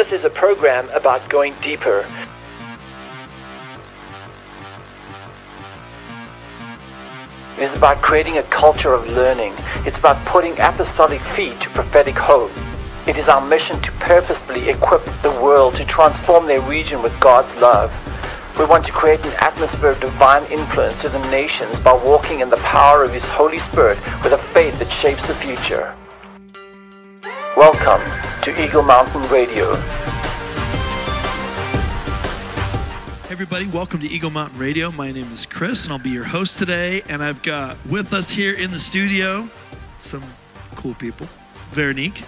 This is a program about going deeper. It is about creating a culture of learning. It's about putting apostolic feet to prophetic hope. It is our mission to purposefully equip the world to transform their region with God's love. We want to create an atmosphere of divine influence to the nations by walking in the power of His Holy Spirit with a faith that shapes the future. Welcome to Eagle Mountain Radio. Hey everybody, welcome to Eagle Mountain Radio. My name is Chris, and I'll be your host today. And I've got with us here in the studio some cool people. Veronique,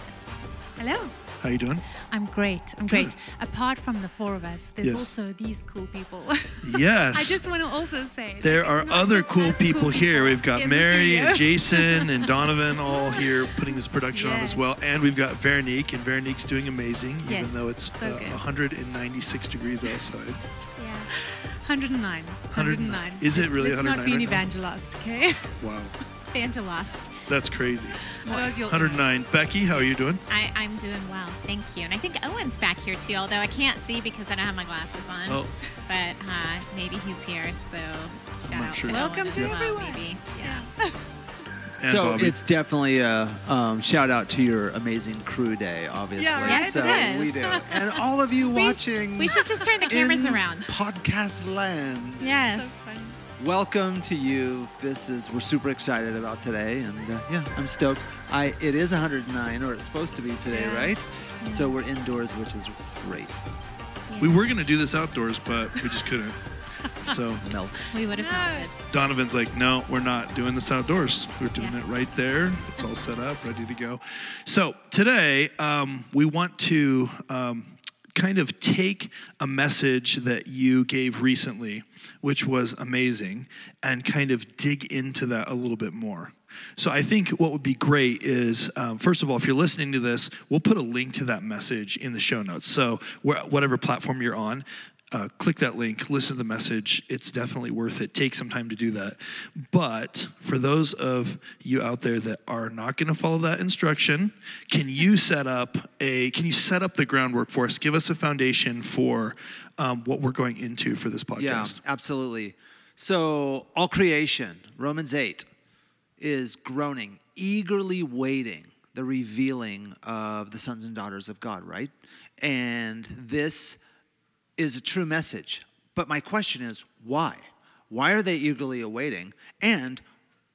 Hello. how you doing? I'm great. I'm great. Apart from the four of us, there's Yes. also these cool people. Yes. I just want to also say there are it's other cool people here. We've got Mary and. Jason and Donovan all here putting this production on as well. And we've got Veronique, and Veronique's doing amazing, even Yes, though it's so uh, 196 degrees outside. Yeah. 109. 109. Is it really Let's 109 not be an right evangelist, okay? Wow, Evangelist. That's crazy. What was your 109. Becky, how are you doing? I, I'm doing well, thank you. And I think Owen's back here too, although I can't see because I don't have my glasses on. Oh. But uh, maybe he's here, so shout out sure. to Welcome Owen as to well, everyone. Maybe. Yeah. And so Bobby. it's definitely a um, shout out to your amazing crew day, obviously. Yeah, right? Yes, so it we is. do, and all of you watching. We should just turn the cameras in around. Podcast land. Yes. Welcome to you. This is we're super excited about today, and uh, yeah, I'm stoked. I it is 109, or it's supposed to be today, Yeah. right? So we're indoors, which is great. We were going to do this outdoors, but we just couldn't. So Melt. We would have No. melted. Donovan's like, no, we're not doing this outdoors. We're doing Yeah. it right there. It's all set up, ready to go. So today, um, we want to um, kind of take a message that you gave recently, which was amazing, and kind of dig into that a little bit more. So I think what would be great is, um, first of all, if you're listening to this, we'll put a link to that message in the show notes. So where, whatever platform you're on, uh, click that link, listen to the message. It's definitely worth it. Take some time to do that. But for those of you out there that are not going to follow that instruction, can you set up a? Can you set up the groundwork for us? Give us a foundation for um, what we're going into for this podcast. Yeah, absolutely. So, all creation, Romans 8, is groaning, eagerly waiting the revealing of the sons and daughters of God, right? And this is a true message. But my question is, why? Why are they eagerly awaiting? And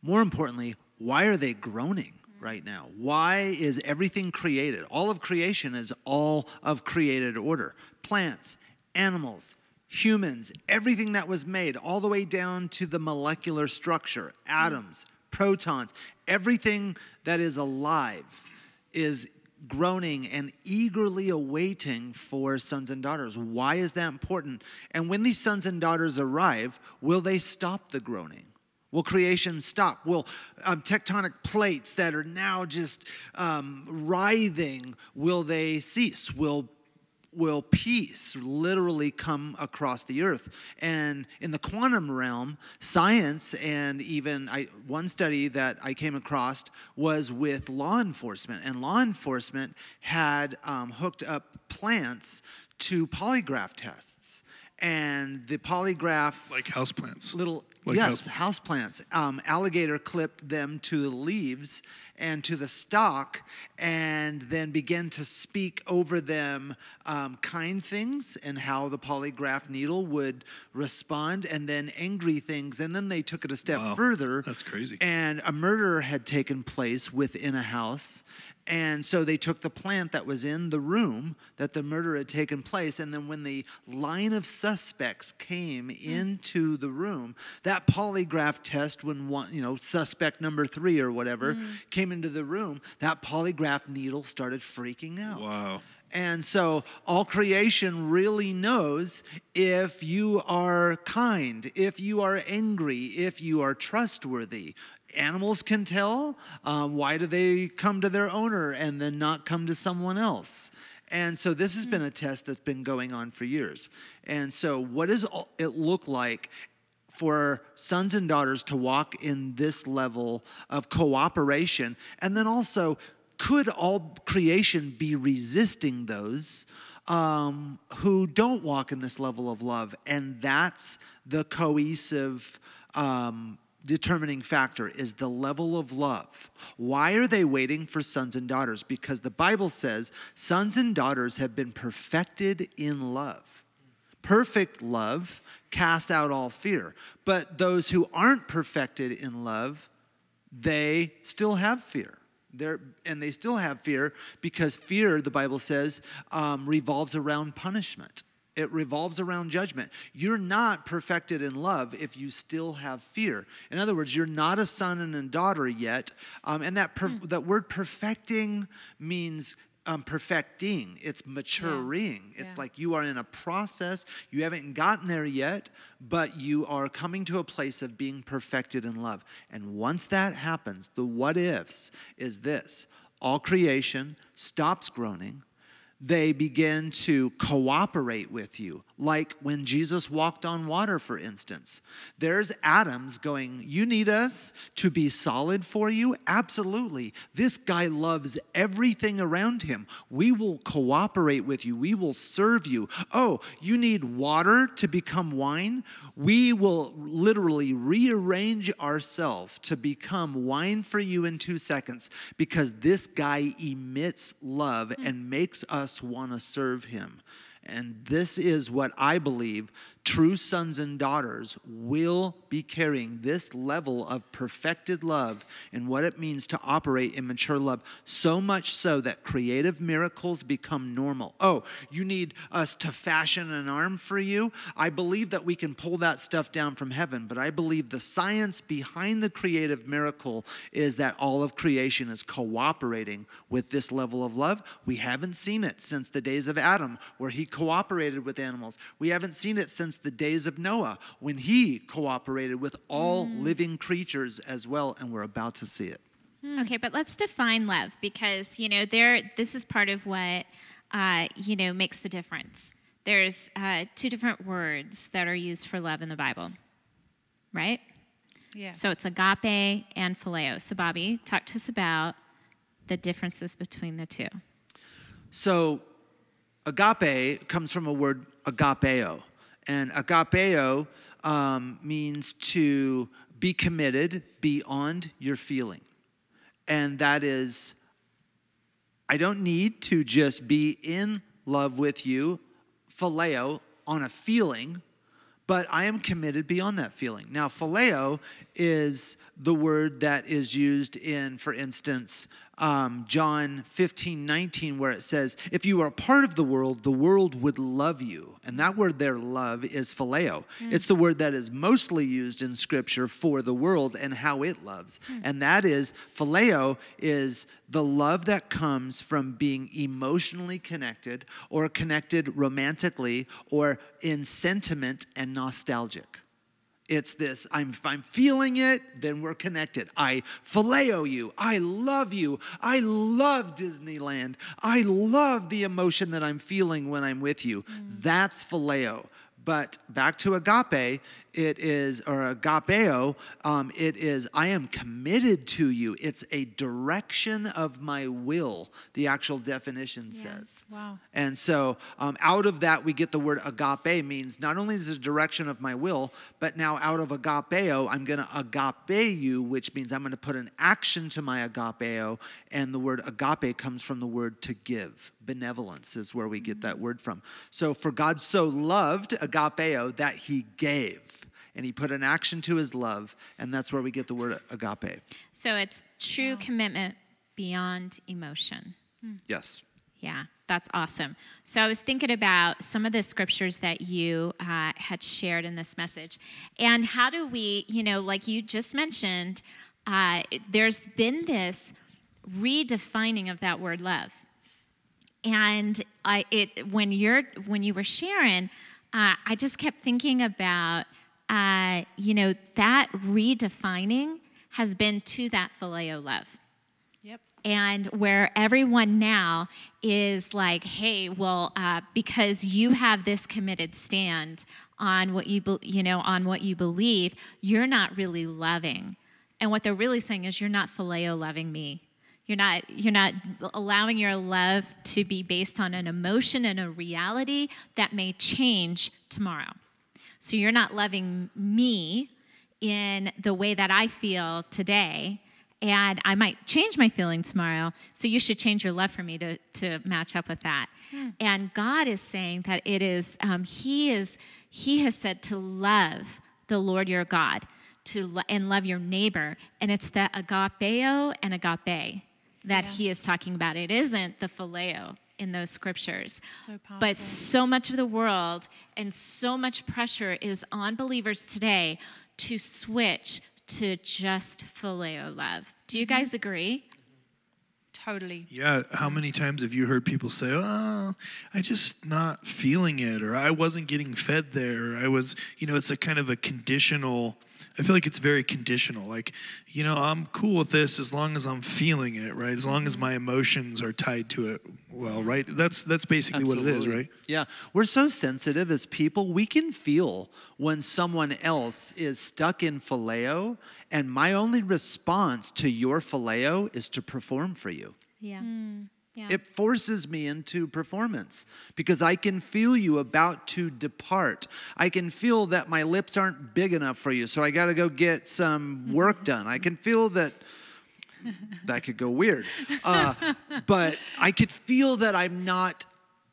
more importantly, why are they groaning right now? Why is everything created? All of creation is all of created order plants, animals, humans, everything that was made, all the way down to the molecular structure, atoms, protons, everything that is alive is groaning and eagerly awaiting for sons and daughters. Why is that important? And when these sons and daughters arrive, will they stop the groaning? Will creation stop? Will um, tectonic plates that are now just um, writhing, will they cease? Will will peace literally come across the earth. And in the quantum realm science and even I, one study that i came across was with law enforcement. And law enforcement had um, hooked up plants to polygraph tests. And the polygraph like houseplants. little Like yes house- house plants. Um, alligator clipped them to the leaves and to the stock and then begin to speak over them um, kind things and how the polygraph needle would respond and then angry things and then they took it a step Wow, further that's crazy. and a murder had taken place within a house and so they took the plant that was in the room that the murder had taken place. And then when the line of suspects came hmm. into the room, that polygraph test, when one, you know, suspect number three or whatever hmm. came into the room, that polygraph needle started freaking out. Wow. And so all creation really knows if you are kind, if you are angry, if you are trustworthy. Animals can tell. Um, why do they come to their owner and then not come to someone else? And so this has been a test that's been going on for years. And so, what does it look like for sons and daughters to walk in this level of cooperation? And then also, could all creation be resisting those um, who don't walk in this level of love, and that's the cohesive. Um, determining factor is the level of love. Why are they waiting for sons and daughters? Because the Bible says sons and daughters have been perfected in love. Perfect love casts out all fear. But those who aren't perfected in love, they still have fear. They're, and they still have fear because fear, the Bible says, um, revolves around punishment. It revolves around judgment. You're not perfected in love if you still have fear. In other words, you're not a son and a daughter yet. Um, and that, per- that word perfecting means um, perfecting, it's maturing. It's Yeah. like you are in a process. You haven't gotten there yet, but you are coming to a place of being perfected in love. And once that happens, the what ifs is this all creation stops groaning. They begin to cooperate with you, like when Jesus walked on water, for instance. There's atoms going, You need us to be solid for you? Absolutely. This guy loves everything around him. We will cooperate with you, we will serve you. Oh, you need water to become wine? We will literally rearrange ourselves to become wine for you in two seconds because this guy emits love and makes us want to serve him. And this is what I believe true sons and daughters will be carrying this level of perfected love and what it means to operate in mature love, so much so that creative miracles become normal. Oh, you need us to fashion an arm for you? I believe that we can pull that stuff down from heaven, but I believe the science behind the creative miracle is that all of creation is cooperating with this level of love. We haven't seen it since the days of Adam, where he cooperated with animals. We haven't seen it since the days of Noah, when he cooperated with all living creatures as well, and we're about to see it. Okay, but let's define love because you know there. This is part of what uh, you know makes the difference. There's uh, two different words that are used for love in the Bible, right? Yeah. So it's agape and phileo. So Bobby, talk to us about the differences between the two. So, agape comes from a word agapeo. And agapeo um, means to be committed beyond your feeling. And that is, I don't need to just be in love with you, phileo, on a feeling, but I am committed beyond that feeling. Now, phileo is the word that is used in, for instance, um, John 15, 19, where it says, If you are a part of the world, the world would love you. And that word there, love, is phileo. It's the word that is mostly used in Scripture for the world and how it loves. And that is, phileo is the love that comes from being emotionally connected or connected romantically or in sentiment and nostalgic. It's this I'm, if I'm feeling it, then we're connected. I phileo you. I love you. I love Disneyland. I love the emotion that I'm feeling when I'm with you. Mm. That's phileo. But back to agape, it is, or agapeo, um, it is, I am committed to you. It's a direction of my will, the actual definition says. Wow. And so, um, out of that, we get the word agape, means not only is it a direction of my will, but now out of agapeo, I'm going to agape you, which means I'm going to put an action to my agapeo. And the word agape comes from the word to give. Benevolence is where we get that word from. So, for God so loved agapeo that he gave. And he put an action to his love, and that's where we get the word agape. So it's true commitment beyond emotion. Yes. Yeah, that's awesome. So I was thinking about some of the scriptures that you uh, had shared in this message, and how do we, you know, like you just mentioned, uh, there's been this redefining of that word love, and I, it when you're when you were sharing, uh, I just kept thinking about, uh, you know, that redefining has been to that phileo love Yep. and where everyone now is like, hey, well, uh, because you have this committed stand on what you, be- you know, on what you believe, you're not really loving. And what they're really saying is, you're not phileo loving me. You're not you're not allowing your love to be based on an emotion and a reality that may change tomorrow. So you're not loving me in the way that I feel today. And I might change my feeling tomorrow. So you should change your love for me to, to match up with that. And God is saying that it is, um, He is, He has said to love the Lord your God to lo- and love your neighbor. And it's the agapeo and agape that he is talking about. It isn't the phileo in those scriptures. So. But so much of the world and so much pressure is on believers today to switch to just phileo love. Do you mm-hmm. guys agree? totally. Yeah, how many times have you heard people say, "Oh, I just not feeling it," or "I wasn't getting fed there," or "I was," you know, it's a kind of a conditional. I feel like it's very conditional. Like, you know, I'm cool with this as long as I'm feeling it, right? As long as mm-hmm. my emotions are tied to it. Well, right? That's that's basically what it is, right? Yeah. We're so sensitive as people. We can feel when someone else is stuck in phileo, and my only response to your phileo is to perform for you. Yeah. Mm. Yeah. It forces me into performance because I can feel you about to depart. I can feel that my lips aren't big enough for you, so I got to go get some work done. I can feel that that could go weird, uh, but I could feel that I'm not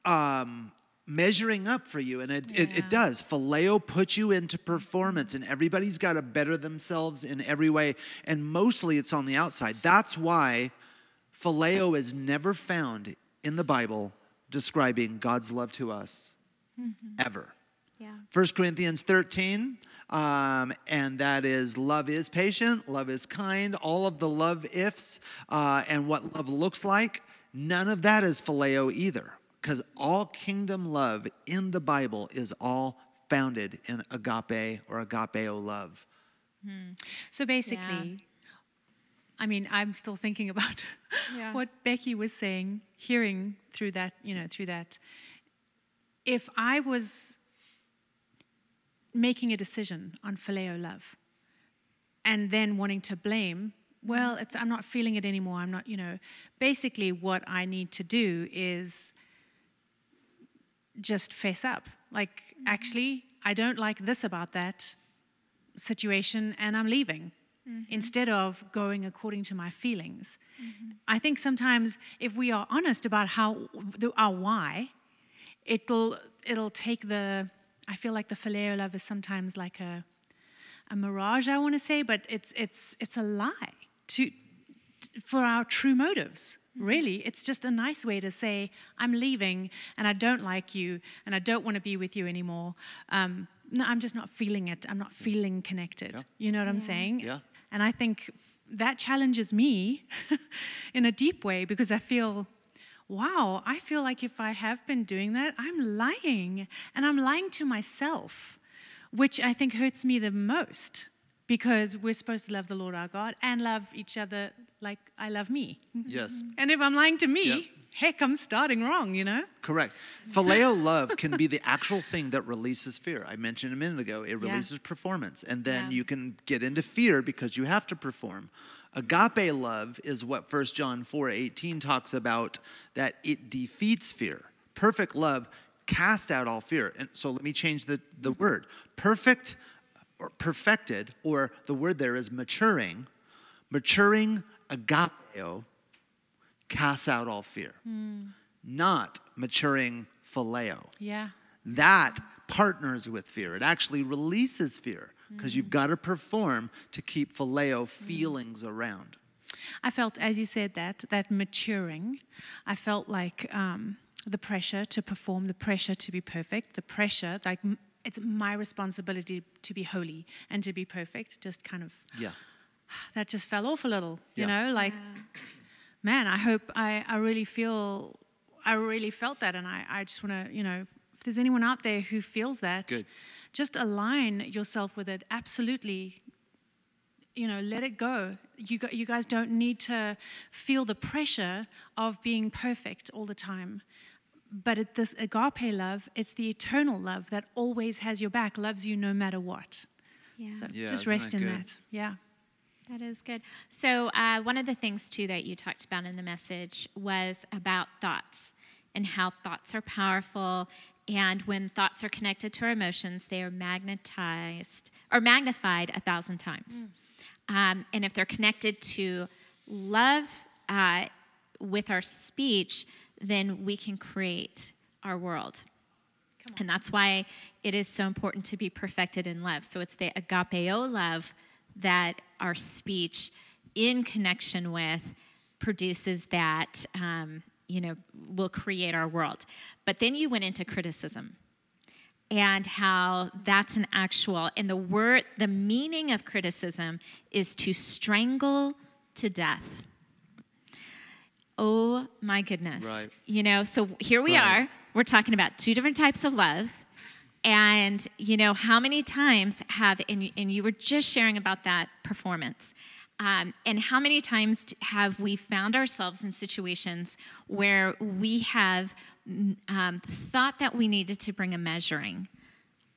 um, measuring up for you, and it, it, it does. Phileo puts you into performance, and everybody's got to better themselves in every way, and mostly it's on the outside. That's why phileo is never found in the Bible describing God's love to us ever. yeah. 1 Corinthians 13, um, and that is love is patient, love is kind, all of the love ifs, uh, and what love looks like. None of that is phileo either, because all kingdom love in the Bible is all founded in agape or agapeo love. So basically, I mean, I'm still thinking about Yeah. what Becky was saying, hearing through that, you know, through that. If I was making a decision on phileo love and then wanting to blame, well, mm-hmm. it's, I'm not feeling it anymore. I'm not, you know, basically what I need to do is just face up. Like, mm-hmm. actually, I don't like this about that situation and I'm leaving Mm-hmm. instead of going according to my feelings. Mm-hmm. I think sometimes if we are honest about how our why, it'll it'll take the I feel like the phileo love is sometimes like a a mirage I want to say, but it's it's it's a lie to for our true motives. Mm-hmm. Really, it's just a nice way to say, I'm leaving and I don't like you and I don't want to be with you anymore. Um, no, I'm just not feeling it. I'm not feeling connected. You know what I'm saying? Yeah. And I think that challenges me in a deep way because I feel, wow, I feel like if I have been doing that, I'm lying. And I'm lying to myself, which I think hurts me the most because we're supposed to love the Lord our God and love each other like I love me. Yes. And if I'm lying to me. Heck, I'm starting wrong, you know? Correct. Phileo love can be the actual thing that releases fear. I mentioned a minute ago, it releases performance. And then Yeah. you can get into fear because you have to perform. Agape love is what 1 John 4 18 talks about, that it defeats fear. Perfect love cast out all fear. And so let me change the, the word. Perfect or perfected, or the word there is maturing. Maturing agapeo casts out all fear. Hmm. Not maturing phileo. Yeah. That partners with fear. It actually releases fear because you've hmm. got to perform to keep phileo hmm. feelings around. I felt, as you said that, that maturing, I felt like um, the pressure to perform, the pressure to be perfect, the pressure, like it's my responsibility to be holy and to be perfect, just kind of, Yeah. that just fell off a little, you know, like, man, I hope I, I really feel, I really felt that. And I, I just want to, you know, if there's anyone out there who feels that, Good. just align yourself with it. Absolutely you know, let it go. You, gu- you guys don't need to feel the pressure of being perfect all the time. But it, this agape love, it's the eternal love that always has your back, loves you no matter what. Yeah. So Yeah, just rest that in good? that. Yeah. That is good. So, uh, one of the things, too, that you talked about in the message was about thoughts and how thoughts are powerful. And when thoughts are connected to our emotions, they are magnetized or magnified a thousand times. Um, and if they're connected to love uh, with our speech, then we can create our world. And that's why it is so important to be perfected in love. So it's the agapeo love that our speech, in connection with, produces that, um, you know, will create our world. But then you went into criticism and how that's an actual, and the word, the meaning of criticism is to strangle to death. Oh my goodness. Right. You know, so here we Right. are. We're talking about two different types of loves. And, you know, how many times have, and, and you were just sharing about that performance, um, and how many times have we found ourselves in situations where we have mm, um, thought that we needed to bring a measuring,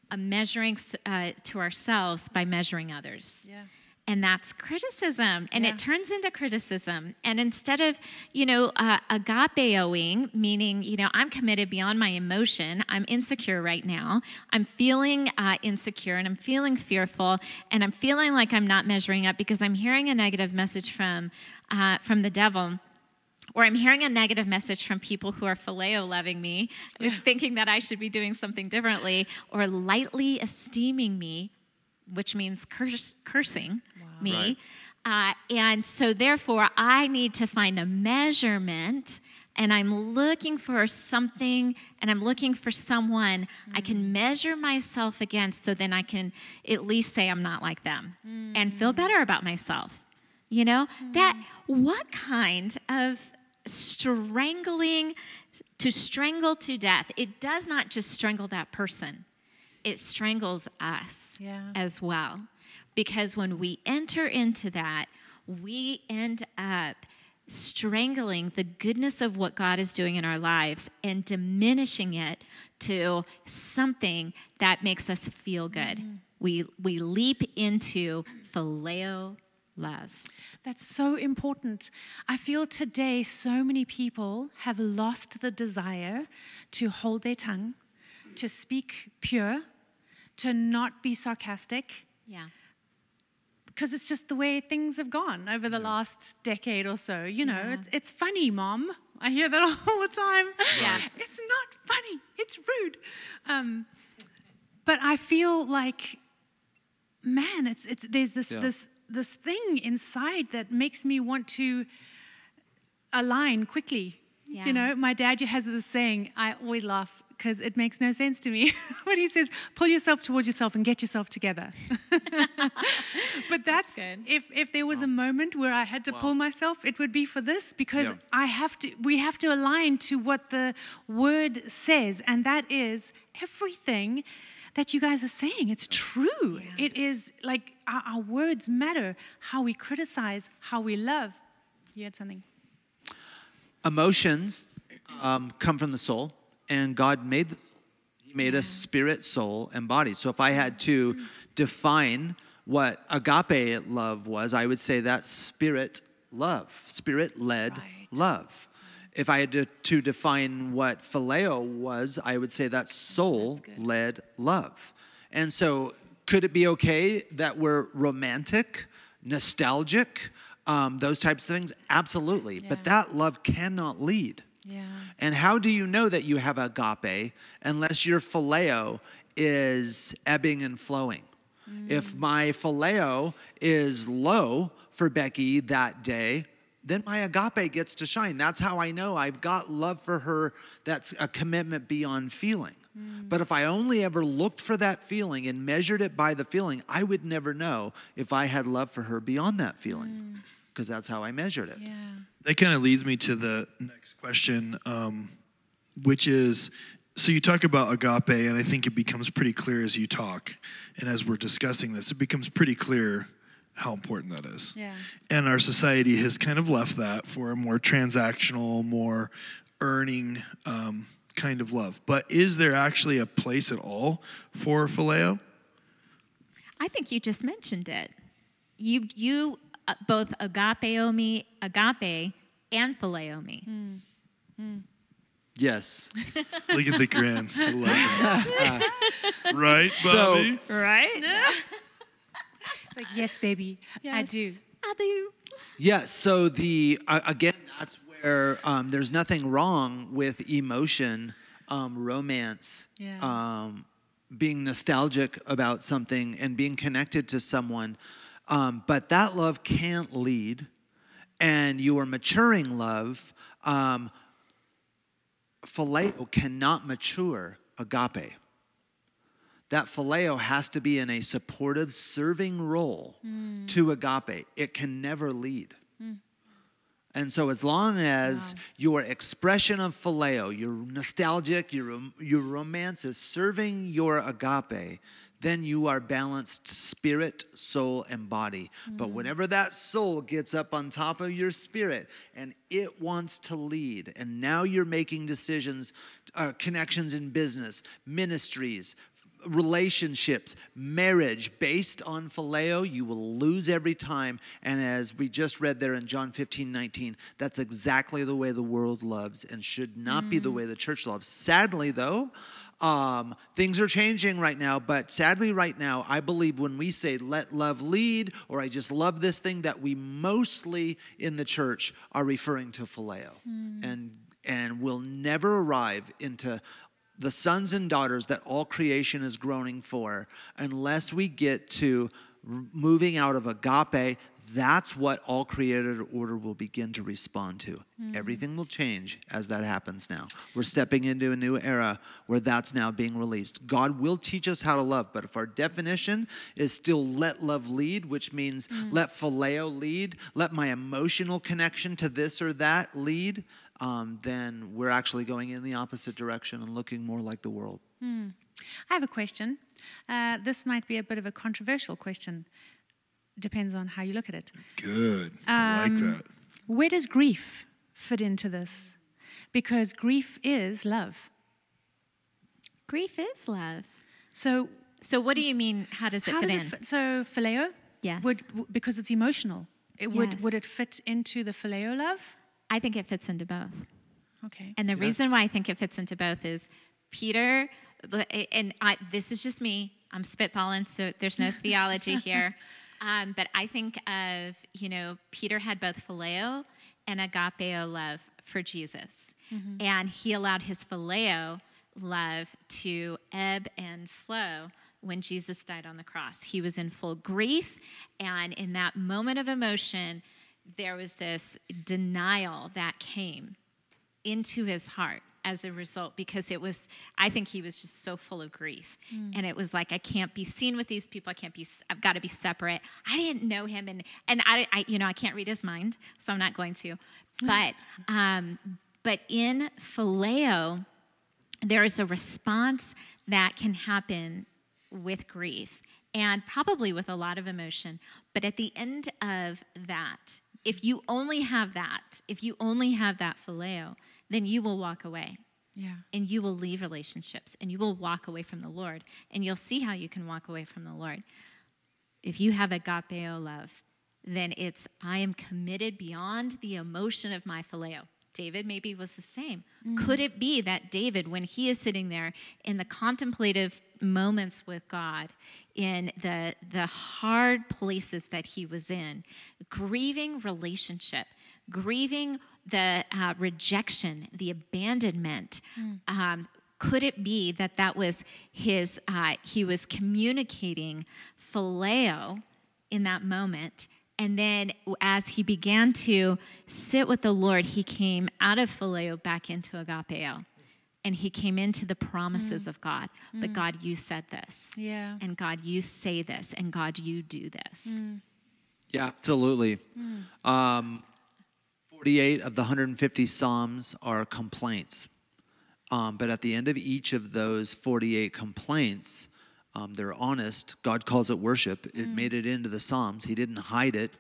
a measuring uh, to ourselves by measuring others? Yeah. And that's criticism. And Yeah. it turns into criticism. And instead of you know uh, agapeoing meaning you know i'm committed beyond my emotion i'm insecure right now i'm feeling uh, insecure and i'm feeling fearful and i'm feeling like i'm not measuring up because i'm hearing a negative message from uh, from the devil or I'm hearing a negative message from people who are phileo loving me, thinking that I should be doing something differently, or lightly esteeming me, which means curse, cursing me. Uh, and so, therefore, I need to find a measurement, and I'm looking for something, and I'm looking for someone I can hmm. measure myself against so then I can at least say I'm not like them and feel hmm. better about myself. You know, that hmm. what kind of strangling to strangle to death, it does not just strangle that person, it strangles us Yeah. as well. Because when we enter into that, we end up strangling the goodness of what God is doing in our lives and diminishing it to something that makes us feel good. Mm-hmm. We, we leap into phileo love. That's so important. I feel today so many people have lost the desire to hold their tongue, to speak pure, to not be sarcastic, Yeah. because it's just the way things have gone over the last decade or so. You know, Yeah. it's, it's funny, mom. I hear that all the time. Yeah. It's not funny, it's rude. Um, but I feel like, man, it's, it's, there's this, Yeah. this, this thing inside that makes me want to align quickly. Yeah. You know, my dad has this saying, I always laugh because it makes no sense to me when he says, pull yourself towards yourself and get yourself together. but that's, good. if if there was a moment where I had to pull myself, it would be for this because Yeah. I have to. We have to align to what the word says, and that is everything that you guys are saying. It's true. It is like our, our words matter. How we criticize, how we love. You had something. Emotions um, come from the soul, and God made the soul. He made us spirit, soul, and body. So if I had to define what agape love was, I would say that's spirit love, spirit led Right. love. If I had to, to define what phileo was, I would say that's soul led love. And so, could it be okay that we're romantic, nostalgic, um, those types of things? Absolutely. But that love cannot lead. Yeah. And how do you know that you have agape unless your phileo is ebbing and flowing? If mm. my phileo is low for Becky that day, then my agape gets to shine. That's how I know I've got love for her that's a commitment beyond feeling. Mm. But if I only ever looked for that feeling and measured it by the feeling, I would never know if I had love for her beyond that feeling mm. because that's how I measured it. Yeah. That kind of leads me to the next question, um, which is so you talk about agape, and I think it becomes pretty clear as you talk and as we're discussing this, it becomes pretty clear how important that is. Yeah. And our society has kind of left that for a more transactional, more earning um, kind of love. But is there actually a place at all for phileo? I think you just mentioned it. You you uh, both agapeomi, agape, and phileomi. Yes. Look at the grin. I love it. right, So- Bobby? Right? It's like, yes, baby, I do. I do. Yeah, so the uh, again, that's where um, there's nothing wrong with emotion, um, romance, Yeah. um, being nostalgic about something and being connected to someone, um, but that love can't lead, and your maturing love, um, phileo cannot mature agape. That phileo has to be in a supportive, serving role to agape. It can never lead. And so, as long as your expression of phileo, your nostalgic, your, your romance is serving your agape, then you are balanced spirit, soul, and body. But whenever that soul gets up on top of your spirit and it wants to lead, and now you're making decisions, uh, connections in business, ministries, relationships, marriage based on phileo, you will lose every time. And as we just read there in John 15, 19, that's exactly the way the world loves and should not be the way the church loves. Sadly, though, um, things are changing right now, but sadly, right now, I believe when we say let love lead or I just love this thing, that we mostly in the church are referring to phileo. And, and will never arrive into the sons and daughters that all creation is groaning for unless we get to moving out of agape that's what all created order will begin to respond to everything will change as that happens now we're stepping into a new era where that's now being released god will teach us how to love but if our definition is still let love lead which means let phileo lead let my emotional connection to this or that lead um, then we're actually going in the opposite direction and looking more like the world. I have a question. Uh, this might be a bit of a controversial question. Depends on how you look at it. Good. I like Um, that. Where does grief fit into this? Because grief is love. Grief is love. So So, what do you mean? How does it how fit does in? it fit? So phileo, Yes. would w- because it's emotional. It would would it fit into the phileo love? I think it fits into both. Okay. And the reason why I think it fits into both is Peter, and I, this is just me, I'm spitballing, so there's no theology here. Um, but I think of, you know, Peter had both phileo and agapeo love for Jesus. And he allowed his phileo love to ebb and flow when Jesus died on the cross. He was in full grief, and in that moment of emotion, there was this denial that came into his heart as a result because it was i think he was just so full of grief. And it was like i can't be seen with these people. I can't be i've got to be separate. I didn't know him and and I, I you know i can't read his mind so i'm not going to. But um but in phileo there is a response that can happen with grief and probably with a lot of emotion. But at the end of that, if you only have that, if you only have that phileo, then you will walk away Yeah. and you will leave relationships and you will walk away from the Lord. And you'll see how you can walk away from the Lord. If you have agapeo love, then it's I am committed beyond the emotion of my phileo. David maybe was the same. Mm-hmm. Could it be that David, when he is sitting there in the contemplative moments with God, in the, the hard places that he was in, grieving relationship, grieving the uh, rejection, the abandonment, um, could it be that that was his, uh, he was communicating phileo in that moment? And then as he began to sit with the Lord, he came out of phileo back into agapeo. And he came into the promises of God. But God, you said this. Yeah. And God, you say this. And God, you do this. Yeah, absolutely. Um, 48 of the 150 Psalms are complaints. Um, but at the end of each of those 48 complaints, um, they're honest. God calls it worship. It made it into the Psalms, He didn't hide it.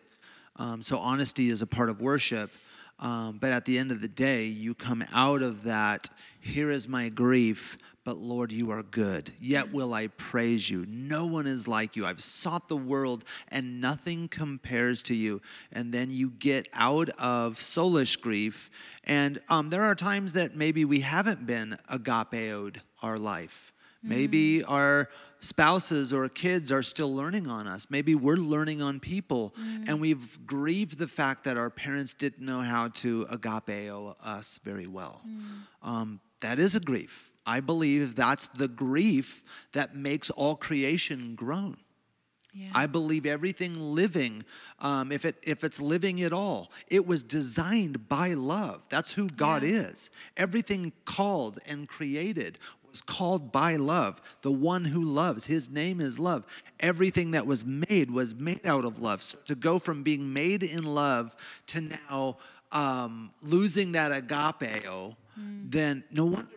Um, so honesty is a part of worship. Um, but at the end of the day, you come out of that, here is my grief, but Lord, you are good. Yet will I praise you. No one is like you. I've sought the world and nothing compares to you. And then you get out of soulish grief. And um, there are times that maybe we haven't been agapeoed our life. Maybe our spouses or kids are still learning on us. Maybe we're learning on people, and we've grieved the fact that our parents didn't know how to agapeo us very well. Um, that is a grief. I believe that's the grief that makes all creation groan. Yeah. I believe everything living, um, if it if it's living at all, it was designed by love. That's who God Yeah. is. Everything called and created was called by love. The one who loves, His name is love. Everything that was made was made out of love. So to go from being made in love to now um, losing that agapeo, then no wonder.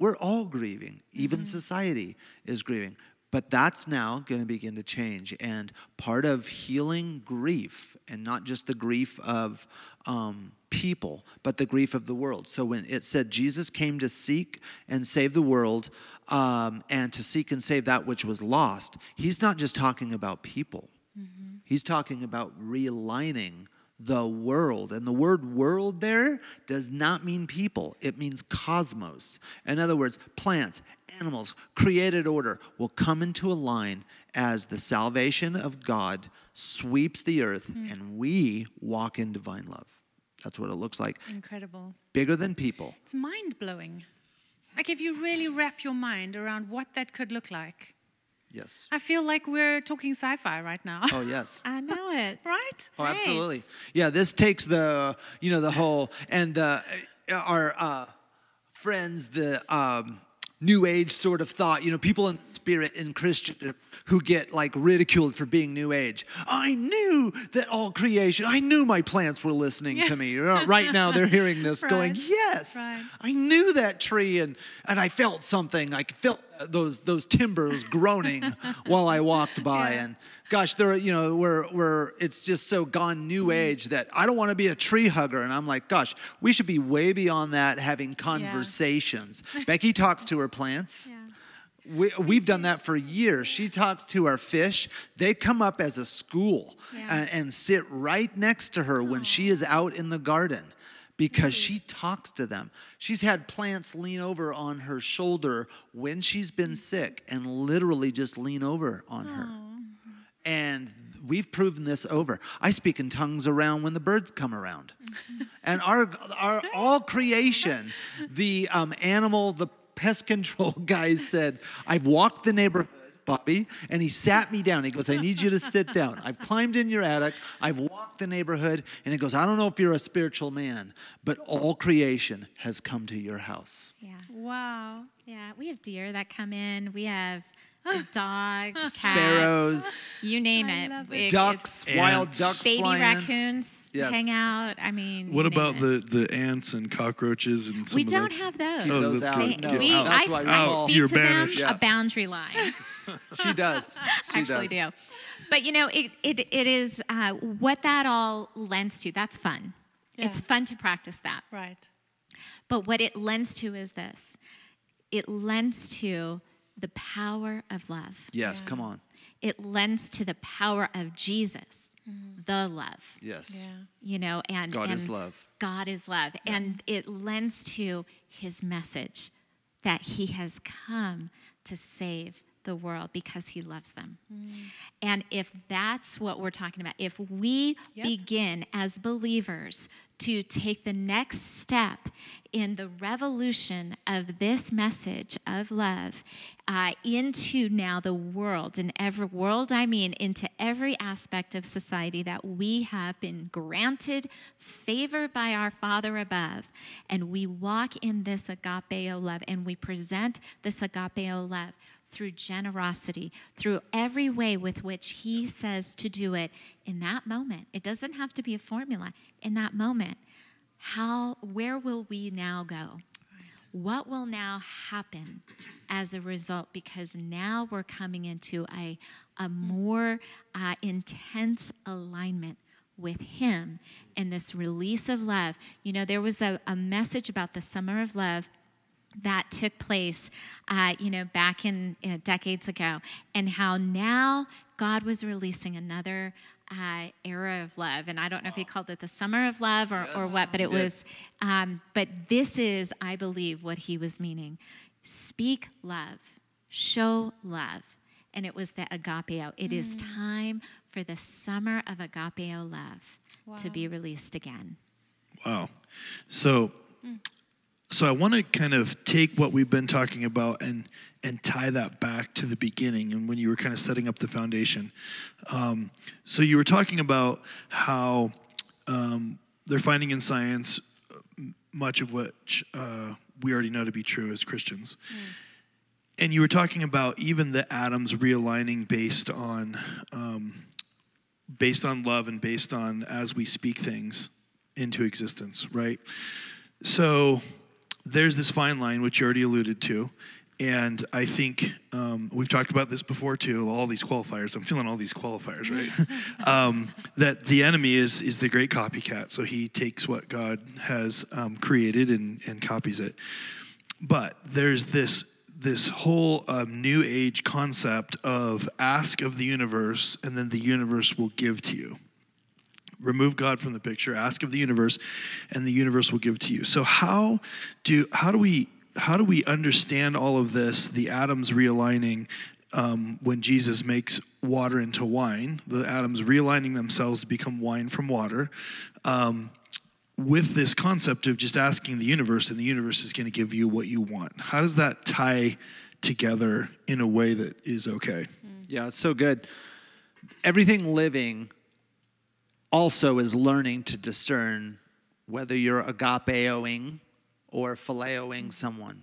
We're all grieving. Even society is grieving. But that's now going to begin to change. And part of healing grief, and not just the grief of um, people, but the grief of the world. So when it said Jesus came to seek and save the world um, and to seek and save that which was lost, he's not just talking about people, he's talking about realigning the world. And the word world there does not mean people, it means cosmos. In other words, plants, animals, created order will come into a line as the salvation of God sweeps the earth hmm. and we walk in divine love. That's what it looks like. Incredible. Bigger than people. It's mind blowing. Like, if you really wrap your mind around what that could look like, Yes. I feel like we're talking sci fi right now. Oh, yes. I know it. right? Oh, absolutely. Yeah, this takes the you know the whole and the uh, our uh, friends the um, new age sort of thought. You know, people in spirit in Christian who get like ridiculed for being new age. I knew that all creation. I knew my plants were listening to me. Right now, they're hearing this, going, "Yes, Right. I knew that tree, and and I felt something. I felt those those timbers groaning while I walked by, Yeah. and gosh, there, you know, we're we're it's just so gone new age that I don't want to be a tree hugger, and I'm like, gosh, we should be way beyond that, having conversations. Becky talks to her plants. We, we've done that for years. She talks to our fish. They come up as a school Yeah. and, and sit right next to her when she is out in the garden because she talks to them. She's had plants lean over on her shoulder when she's been sick and literally just lean over on her. And we've proven this over. I speak in tongues around when the birds come around. and our, our all creation, the um, animal, the pest control guys said, I've walked the neighborhood. Bobby, and he sat me down. He goes, I need you to sit down. I've climbed in your attic. I've walked the neighborhood. And he goes, I don't know if you're a spiritual man, but all creation has come to your house. Yeah. Wow. Yeah. We have deer that come in. We have dogs, cats, Sparrows, you name it. It- it. ducks, Ants. wild ducks Baby flying. raccoons Yes. hang out. I mean, What about it. the, the ants and cockroaches and some We of don't that's- have those. Oh, those that's out. good. They- No, we, that's I, why I speak You're to them. Yeah. a boundary line. She does. She actually does. do. But you know, it, it, it is uh, what that all lends to. That's fun. It's fun to practice that. Right. But what it lends to is this it lends to the power of love. Yes, Yeah. come on. It lends to the power of Jesus, the love. Yes. Yeah. You know, and God is love. God is love. And it lends to his message that he has come to save the world because he loves them. And if that's what we're talking about, if we Yep. begin as believers to take the next step in the revolution of this message of love uh, into now the world, and every world I mean into every aspect of society that we have been granted favor by our Father above, and we walk in this agapeo love, and we present this agapeo love through generosity, through every way with which He says to do it in that moment. It doesn't have to be a formula. In that moment, how, where will we now go? What will now happen as a result? Because now we're coming into a, a more uh, intense alignment with Him and this release of love. You know, there was a, a message about the summer of love that took place, uh, you know, back in uh, decades ago, and how now God was releasing another uh, era of love. And I don't know if he called it the summer of love or, or what, but it was, um, but this is, I believe, what he was meaning. Speak love, show love. And it was the agapeo. It is time for the summer of agapeo love to be released again. Wow. So, so I want to kind of take what we've been talking about and and tie that back to the beginning and when you were kind of setting up the foundation. Um, so you were talking about how um, they're finding in science much of what uh, we already know to be true as Christians. And you were talking about even the atoms realigning based on um, based on love and based on as we speak things into existence, right? So there's this fine line which you already alluded to, and I think um, we've talked about this before too. All these qualifiers, I'm feeling all these qualifiers, right? um, that the enemy is is the great copycat, so he takes what God has um, created and and copies it. But there's this this whole um, new age concept of ask of the universe, and then the universe will give to you remove god from the picture ask of the universe and the universe will give to you. So how do how do we how do we understand all of this the atoms realigning um, when jesus makes water into wine the atoms realigning themselves to become wine from water um, with this concept of just asking the universe and the universe is going to give you what you want? How does that tie together in a way that is okay? Yeah, it's so good. Everything living also is learning to discern whether you're agapeoing or phileoing someone.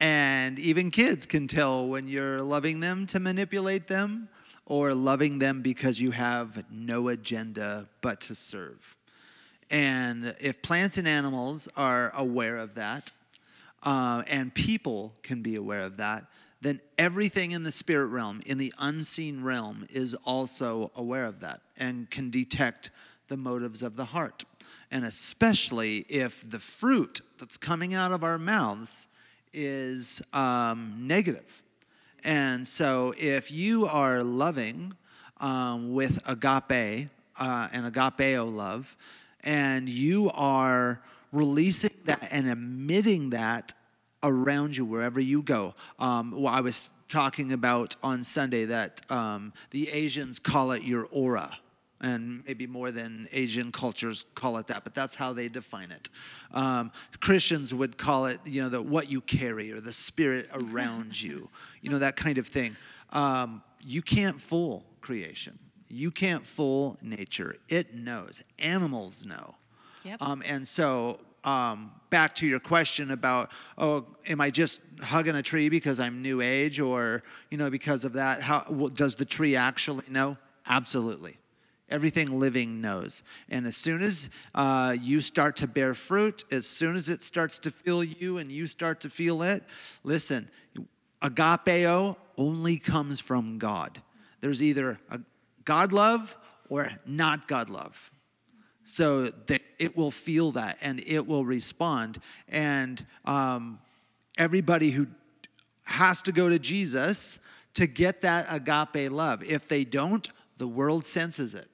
And even kids can tell when you're loving them to manipulate them or loving them because you have no agenda but to serve. And if plants and animals are aware of that, uh, and people can be aware of that, then everything in the spirit realm, in the unseen realm, is also aware of that and can detect the motives of the heart. And especially if the fruit that's coming out of our mouths is um, negative. And so if you are loving um, with agape uh, and agapeo love, and you are releasing that and emitting that around you wherever you go. Um, well, I was talking about on Sunday that um, the Asians call it your aura. And maybe more than Asian cultures call it that, but that's how they define it. Um, Christians would call it, you know, the what you carry or the spirit around you, you know, that kind of thing. Um, you can't fool creation. You can't fool nature. It knows. Animals know. Yep. Um, and so, um, back to your question about, oh, am I just hugging a tree because I'm new age, or you know, because of that? How well, does the tree actually know? Absolutely. Everything living knows. And as soon as uh, you start to bear fruit, as soon as it starts to feel you and you start to feel it, listen, agapeo only comes from God. There's either a God love or not God love so that it will feel that and it will respond. And um, everybody who has to go to Jesus to get that agape love. If they don't, the world senses it.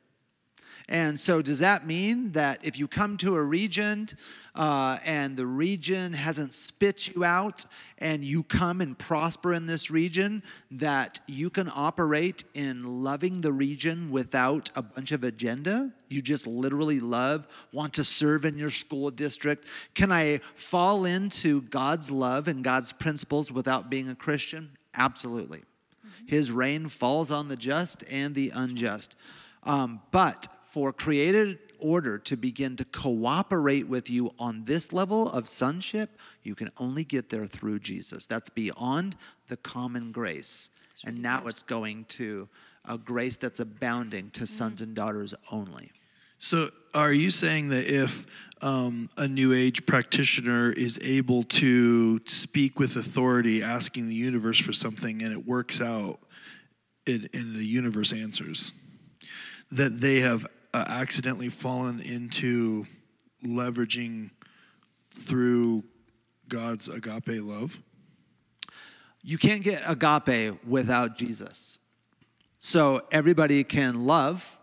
And so, does that mean that if you come to a region uh, and the region hasn't spit you out and you come and prosper in this region, that you can operate in loving the region without a bunch of agenda? You just literally love, want to serve in your school district? Can I fall into God's love and God's principles without being a Christian? Absolutely. His rain falls on the just and the unjust. Um, but for created order to begin to cooperate with you on this level of sonship, you can only get there through Jesus. That's beyond the common grace. And now it's going to a grace that's abounding to sons and daughters only. So, are you saying that if um, a New Age practitioner is able to speak with authority, asking the universe for something, and it works out, it, and the universe answers, that they have uh, accidentally fallen into leveraging through God's agape love? You can't get agape without Jesus. So everybody can love.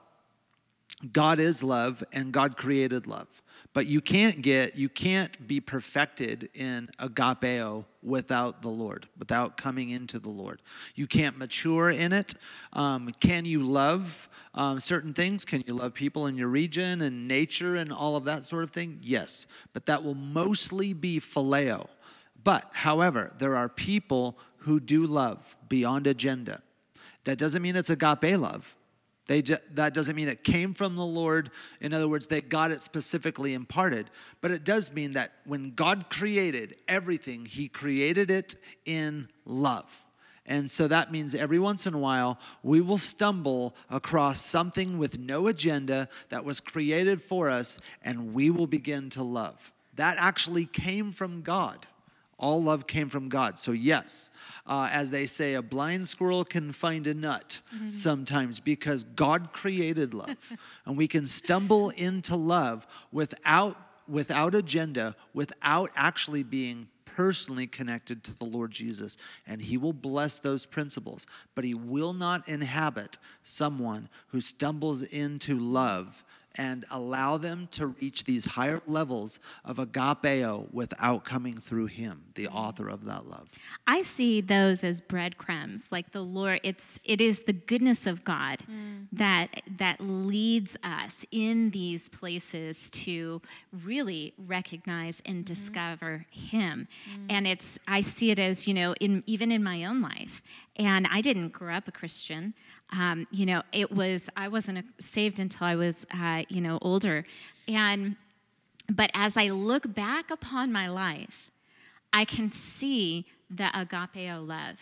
God is love and God created love. But you can't get, you can't be perfected in agapeo without the Lord, without coming into the Lord. You can't mature in it. Um, can you love um, certain things? Can you love people in your region and nature and all of that sort of thing? Yes. But that will mostly be phileo. But, however, there are people who do love beyond agenda. That doesn't mean it's agape love. They ju- that doesn't mean it came from the Lord. In other words, they got it specifically imparted. But it does mean that when God created everything, He created it in love. And so that means every once in a while, we will stumble across something with no agenda that was created for us, and we will begin to love. That actually came from God. All love came from God. So, yes, uh, as they say, a blind squirrel can find a nut sometimes because God created love. and we can stumble into love without, without agenda, without actually being personally connected to the Lord Jesus. And He will bless those principles. But He will not inhabit someone who stumbles into love and allow them to reach these higher levels of agapeo without coming through him the mm. author of that love I see those as breadcrumbs, like the Lord. It's it is the goodness of God mm. that that leads us in these places to really recognize and mm-hmm. discover Him. Mm. And it's I see it as you know in even in my own life. And I didn't grow up a Christian. Um, you know, it was I wasn't saved until I was uh, you know older, and but as I look back upon my life, I can see the agapeo love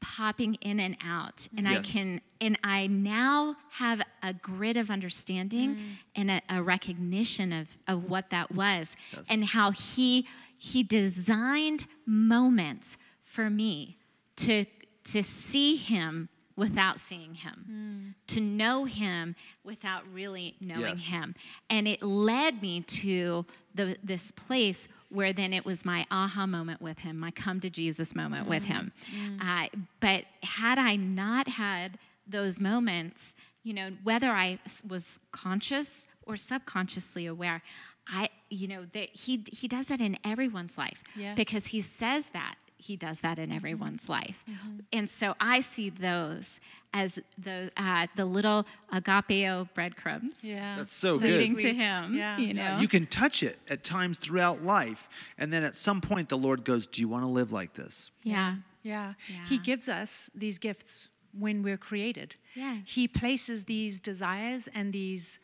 popping in and out. And I can, and I now have a grid of understanding and a, a recognition of, of what that was and how he he designed moments for me to to see him without seeing him, to know him without really knowing Yes. him. And it led me to the, this place where then it was my aha moment with him, my come to Jesus moment with him. Uh, but had I not had those moments, you know, whether I was conscious or subconsciously aware, I, you know, that he he does that in everyone's life Yeah. because he says that he does that in everyone's life, and so I see those as the uh, the little agapeo breadcrumbs Yeah. That's so Really good. leading to him. Yeah. You know, Yeah, you can touch it at times throughout life and then at some point the lord goes do you want to live like this yeah. Yeah. He gives us these gifts when we're created. Yes. He places these desires and these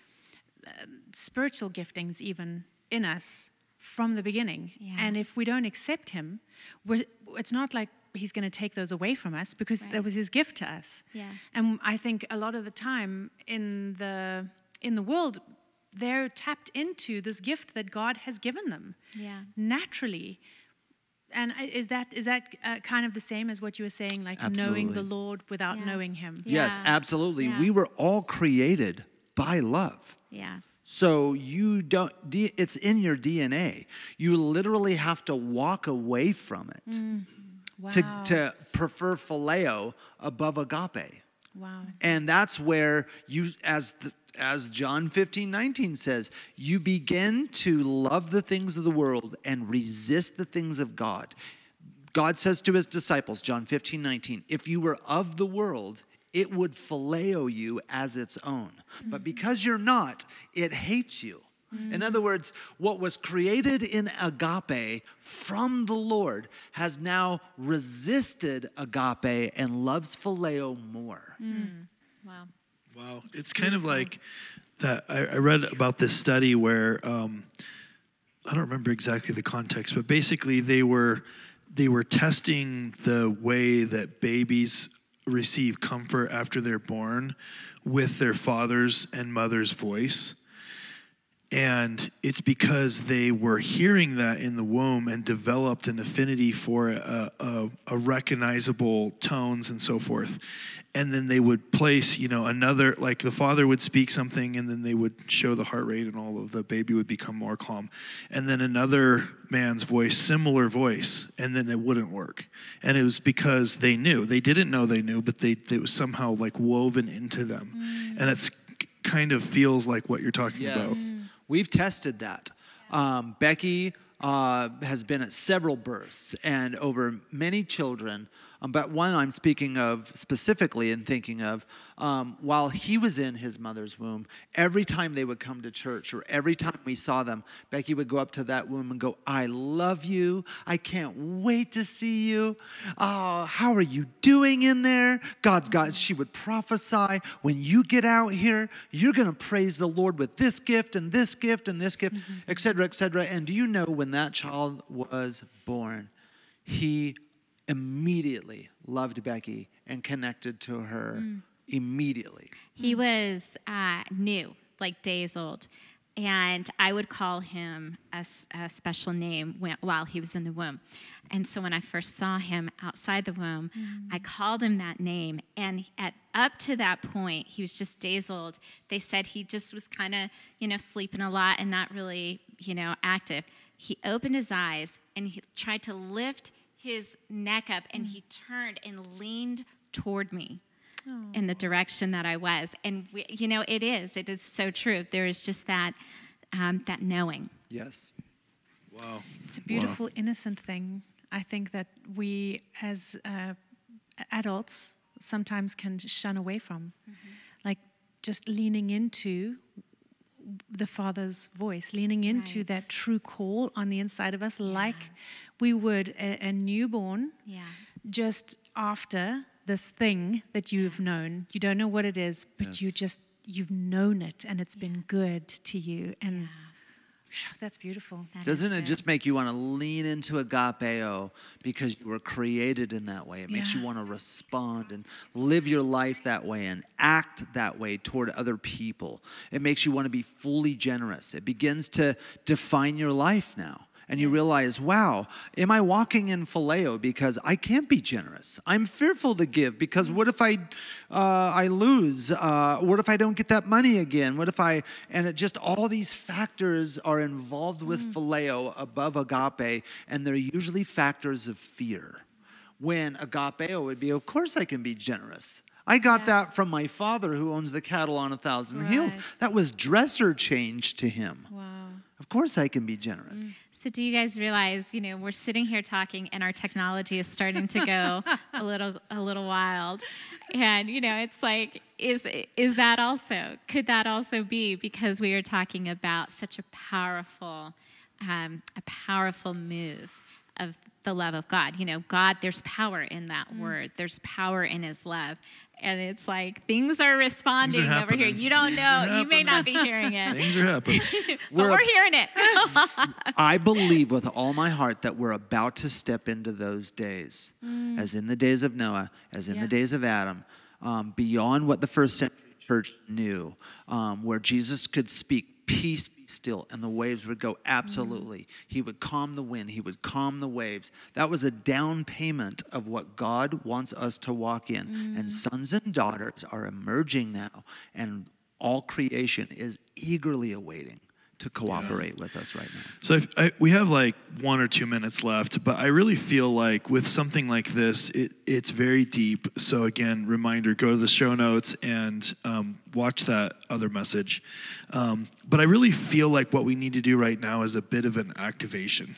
uh, spiritual giftings even in us from the beginning. Yeah. And if we don't accept him, we're, it's not like he's going to take those away from us because that Right. was his gift to us. Yeah. And I think a lot of the time in the in the world they're tapped into this gift that God has given them Yeah. naturally. And is that is that uh, kind of the same as what you were saying, like knowing the Lord without Yeah. knowing Him? yes Yeah. absolutely Yeah. we were all created by love Yeah. So you don't, it's in your DNA. You literally have to walk away from it mm. Wow. to, to prefer phileo above agape. wow. And that's where you, as, the, as John 15, 19 says, you begin to love the things of the world and resist the things of God. God says to his disciples, John 15, 19, if you were of the world, it would phileo you as its own. But because you're not, it hates you. In other words, what was created in agape from the Lord has now resisted agape and loves phileo more. Wow. Wow, it's kind of like that. I, I read about this study where um, I don't remember exactly the context, but basically they were they were testing the way that babies receive comfort after they're born with their father's and mother's voice. And it's because they were hearing that in the womb and developed an affinity for a, a, a recognizable tones and so forth. And then they would place, you know, another, like the father would speak something and then they would show the heart rate and all of the baby would become more calm. And then another man's voice, similar voice, and then it wouldn't work. And it was because they knew. They didn't know they knew, but they, it was somehow like woven into them. Mm. And it's kind of feels like what you're talking about. We've tested that. Um, Becky uh, has been at several births and over many children. Um, but one I'm speaking of specifically and thinking of, um, while he was in his mother's womb, every time they would come to church or every time we saw them, Becky would go up to that womb and go, I love you. I can't wait to see you. Oh, how are you doing in there? God's got, she would prophesy, when you get out here, you're going to praise the Lord with this gift and this gift and this gift, et cetera, et cetera. And do you know when that child was born, he immediately loved Becky and connected to her immediately. He was uh, new, like days old. And I would call him a special name when, while he was in the womb. And so when I first saw him outside the womb, I called him that name. And at up to that point, he was just days old. They said he just was kind of, you know, sleeping a lot and not really, you know, active. He opened his eyes and he tried to lift his neck up and he turned and leaned toward me in the direction that I was. And we, you know, it is. It is so true. There is just that um, that knowing. Yes. Wow. It's a beautiful, innocent thing. I think that we, as uh, adults, sometimes can shun away from, like just leaning into the Father's voice, leaning into Right. that true call on the inside of us, like we would a, a newborn Yeah. just after this thing that you've known. You don't know what it is, but you just you've known it and it's been good to you. And Phew, that's beautiful. That is Doesn't it just make you want to lean into agapeo because you were created in that way? It makes you want to respond and live your life that way and act that way toward other people. It makes you want to be fully generous. It begins to define your life now. And you realize, wow, am I walking in phileo because I can't be generous? I'm fearful to give because what if I, uh, I lose? Uh, what if I don't get that money again? What if I? And it just all these factors are involved with phileo above agape, and they're usually factors of fear. When agapeo would be, of course I can be generous. I got that from my father who owns the cattle on a thousand hills. That was dresser change to him. Wow. Of course I can be generous. So do you guys realize, you know, we're sitting here talking and our technology is starting to go a little a little wild. And you know, it's like is is that also could that also be because we are talking about such a powerful um, a powerful move of the love of God. You know, God, there's power in that word. There's power in his love. And it's like things are responding over here. You don't know. You may not be hearing it. Things are happening. But We're- we're hearing it. I believe with all my heart that we're about to step into those days, as in the days of Noah, as in Yeah. the days of Adam, um, beyond what the first century church knew, um, where Jesus could speak, peace still, and the waves would go absolutely. He would calm the wind, he would calm the waves. That was a down payment of what God wants us to walk in. And mm. sons and daughters are emerging now, and all creation is eagerly awaiting to cooperate with us right now. So I, we have like one or two minutes left, but I really feel like with something like this, it, it's very deep. So again, reminder: go to the show notes and um, watch that other message. Um, but I really feel like what we need to do right now is a bit of an activation.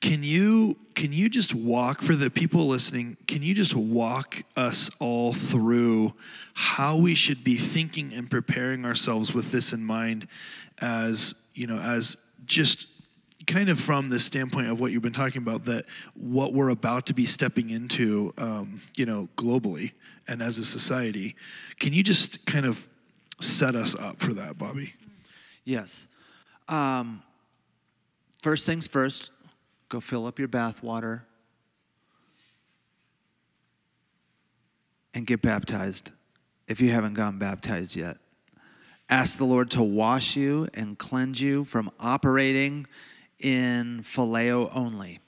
Can you can you just walk for the people listening? Can you just walk us all through how we should be thinking and preparing ourselves with this in mind, as you know, as just kind of from the standpoint of what you've been talking about, that what we're about to be stepping into, um, you know, globally and as a society. Can you just kind of set us up for that, Bobby? Yes. Um, first things first, go fill up your bath water and get baptized if you haven't gotten baptized yet. Ask the Lord to wash you and cleanse you from operating in phileo only.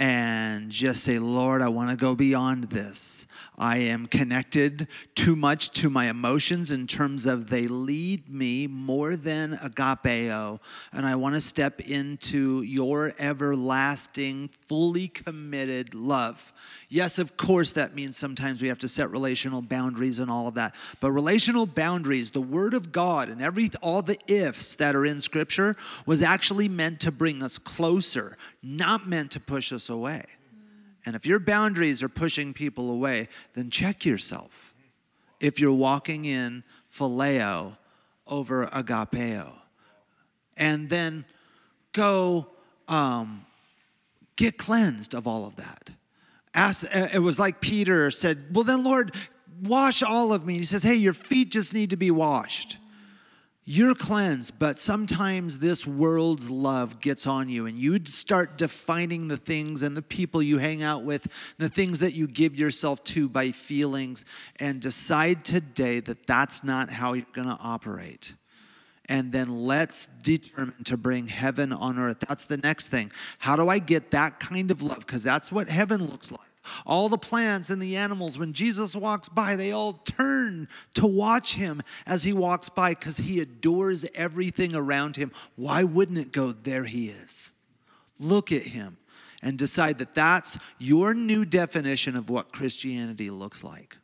And just say, Lord, I want to go beyond this. I am connected too much to my emotions in terms of they lead me more than agapeo. And I want to step into your everlasting, fully committed love. Yes, of course, that means sometimes we have to set relational boundaries and all of that. But relational boundaries, the Word of God and every all the ifs that are in Scripture was actually meant to bring us closer, not meant to push us away. And if your boundaries are pushing people away, then check yourself. If you're walking in phileo over agapeo, and then go um, get cleansed of all of that. Ask, uh, it was like Peter said, Well, then, Lord, wash all of me. He says, Hey, your feet just need to be washed. You're cleansed, but sometimes this world's love gets on you, and you'd start defining the things and the people you hang out with, the things that you give yourself to by feelings, and decide today that that's not how you're going to operate. And then let's determine to bring heaven on earth. That's the next thing. How do I get that kind of love? Because that's what heaven looks like. All the plants and the animals, when Jesus walks by, they all turn to watch him as he walks by because he adores everything around him. Why wouldn't it go, there he is? Look at him and decide that that's your new definition of what Christianity looks like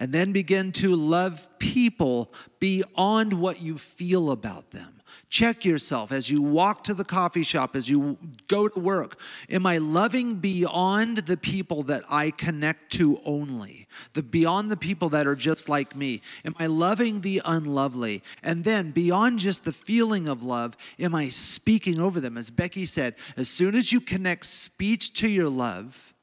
and then begin to love people beyond what you feel about them. Check yourself as you walk to the coffee shop, as you go to work. Am I loving beyond the people that I connect to only? The beyond the people that are just like me? Am I loving the unlovely? And then beyond just the feeling of love, am I speaking over them? As Becky said, as soon as you connect speech to your love,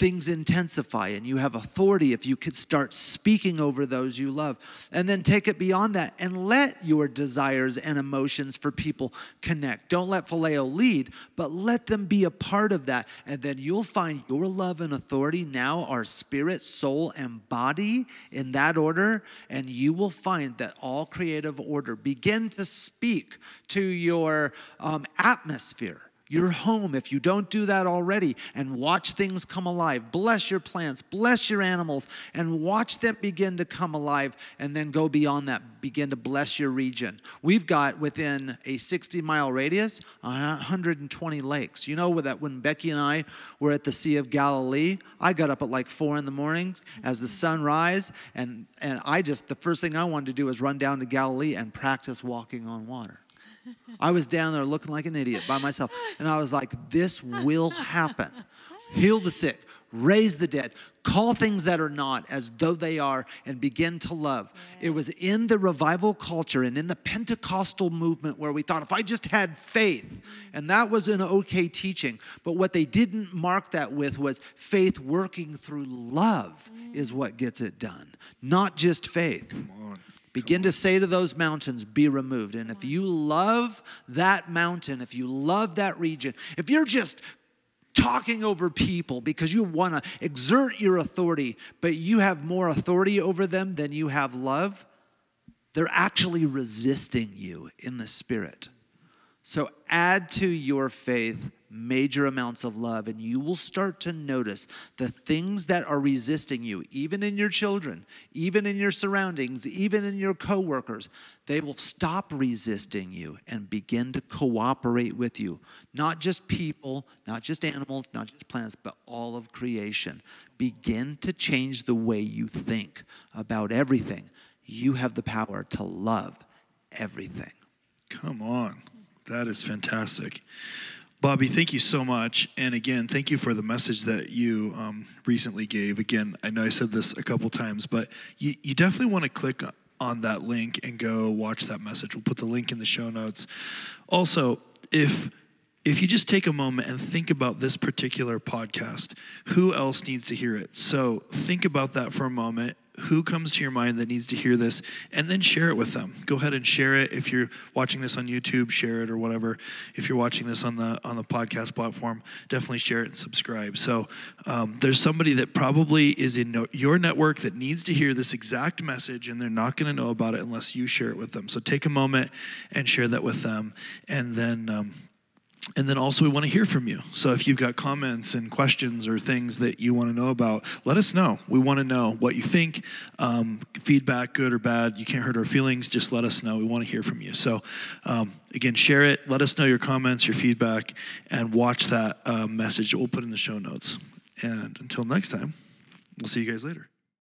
things intensify and you have authority if you could start speaking over those you love. And then take it beyond that and let your desires and emotions for people connect. Don't let phileo lead, but let them be a part of that. And then you'll find your love and authority now are spirit, soul, and body in that order. And you will find that all creative order begin to speak to your um, atmosphere your home if you don't do that already and watch things come alive. Bless your plants, bless your animals, and watch them begin to come alive and then go beyond that. Begin to bless your region. We've got within a 60 mile radius 120 lakes. You know that when Becky and I were at the Sea of Galilee, I got up at like four in the morning as the sun rise, and, and I just, the first thing I wanted to do was run down to Galilee and practice walking on water. I was down there looking like an idiot by myself. And I was like, this will happen. Heal the sick, raise the dead, call things that are not as though they are, and begin to love. Yes. It was in the revival culture and in the Pentecostal movement where we thought if I just had faith, and that was an okay teaching, but what they didn't mark that with was faith working through love mm. is what gets it done, not just faith. Begin to say to those mountains, be removed. And if you love that mountain, if you love that region, if you're just talking over people because you want to exert your authority, but you have more authority over them than you have love, they're actually resisting you in the spirit. So add to your faith major amounts of love, and you will start to notice the things that are resisting you, even in your children, even in your surroundings, even in your coworkers. They will stop resisting you and begin to cooperate with you. Not just people, not just animals, not just plants, but all of creation. Begin to change the way you think about everything. You have the power to love everything. Come on. That is fantastic. Bobby, thank you so much. And again, thank you for the message that you um, recently gave. Again, I know I said this a couple times, but you, you definitely want to click on that link and go watch that message. We'll put the link in the show notes. Also, if if you just take a moment and think about this particular podcast, who else needs to hear it? So think about that for a moment. Who comes to your mind that needs to hear this, and then share it with them. Go ahead and share it. If you're watching this on YouTube, share it or whatever. If you're watching this on the on the podcast platform, definitely share it and subscribe. So um, there's somebody that probably is in no, your network that needs to hear this exact message, and they're not going to know about it unless you share it with them. So take a moment and share that with them, and then. Um, and then also, we want to hear from you. So if you've got comments and questions or things that you want to know about, let us know. We want to know what you think. Um, feedback, good or bad, you can't hurt our feelings. Just let us know. We want to hear from you. So, um, again, share it. Let us know your comments, your feedback, and watch that uh, message that we'll put in the show notes. And until next time, we'll see you guys later.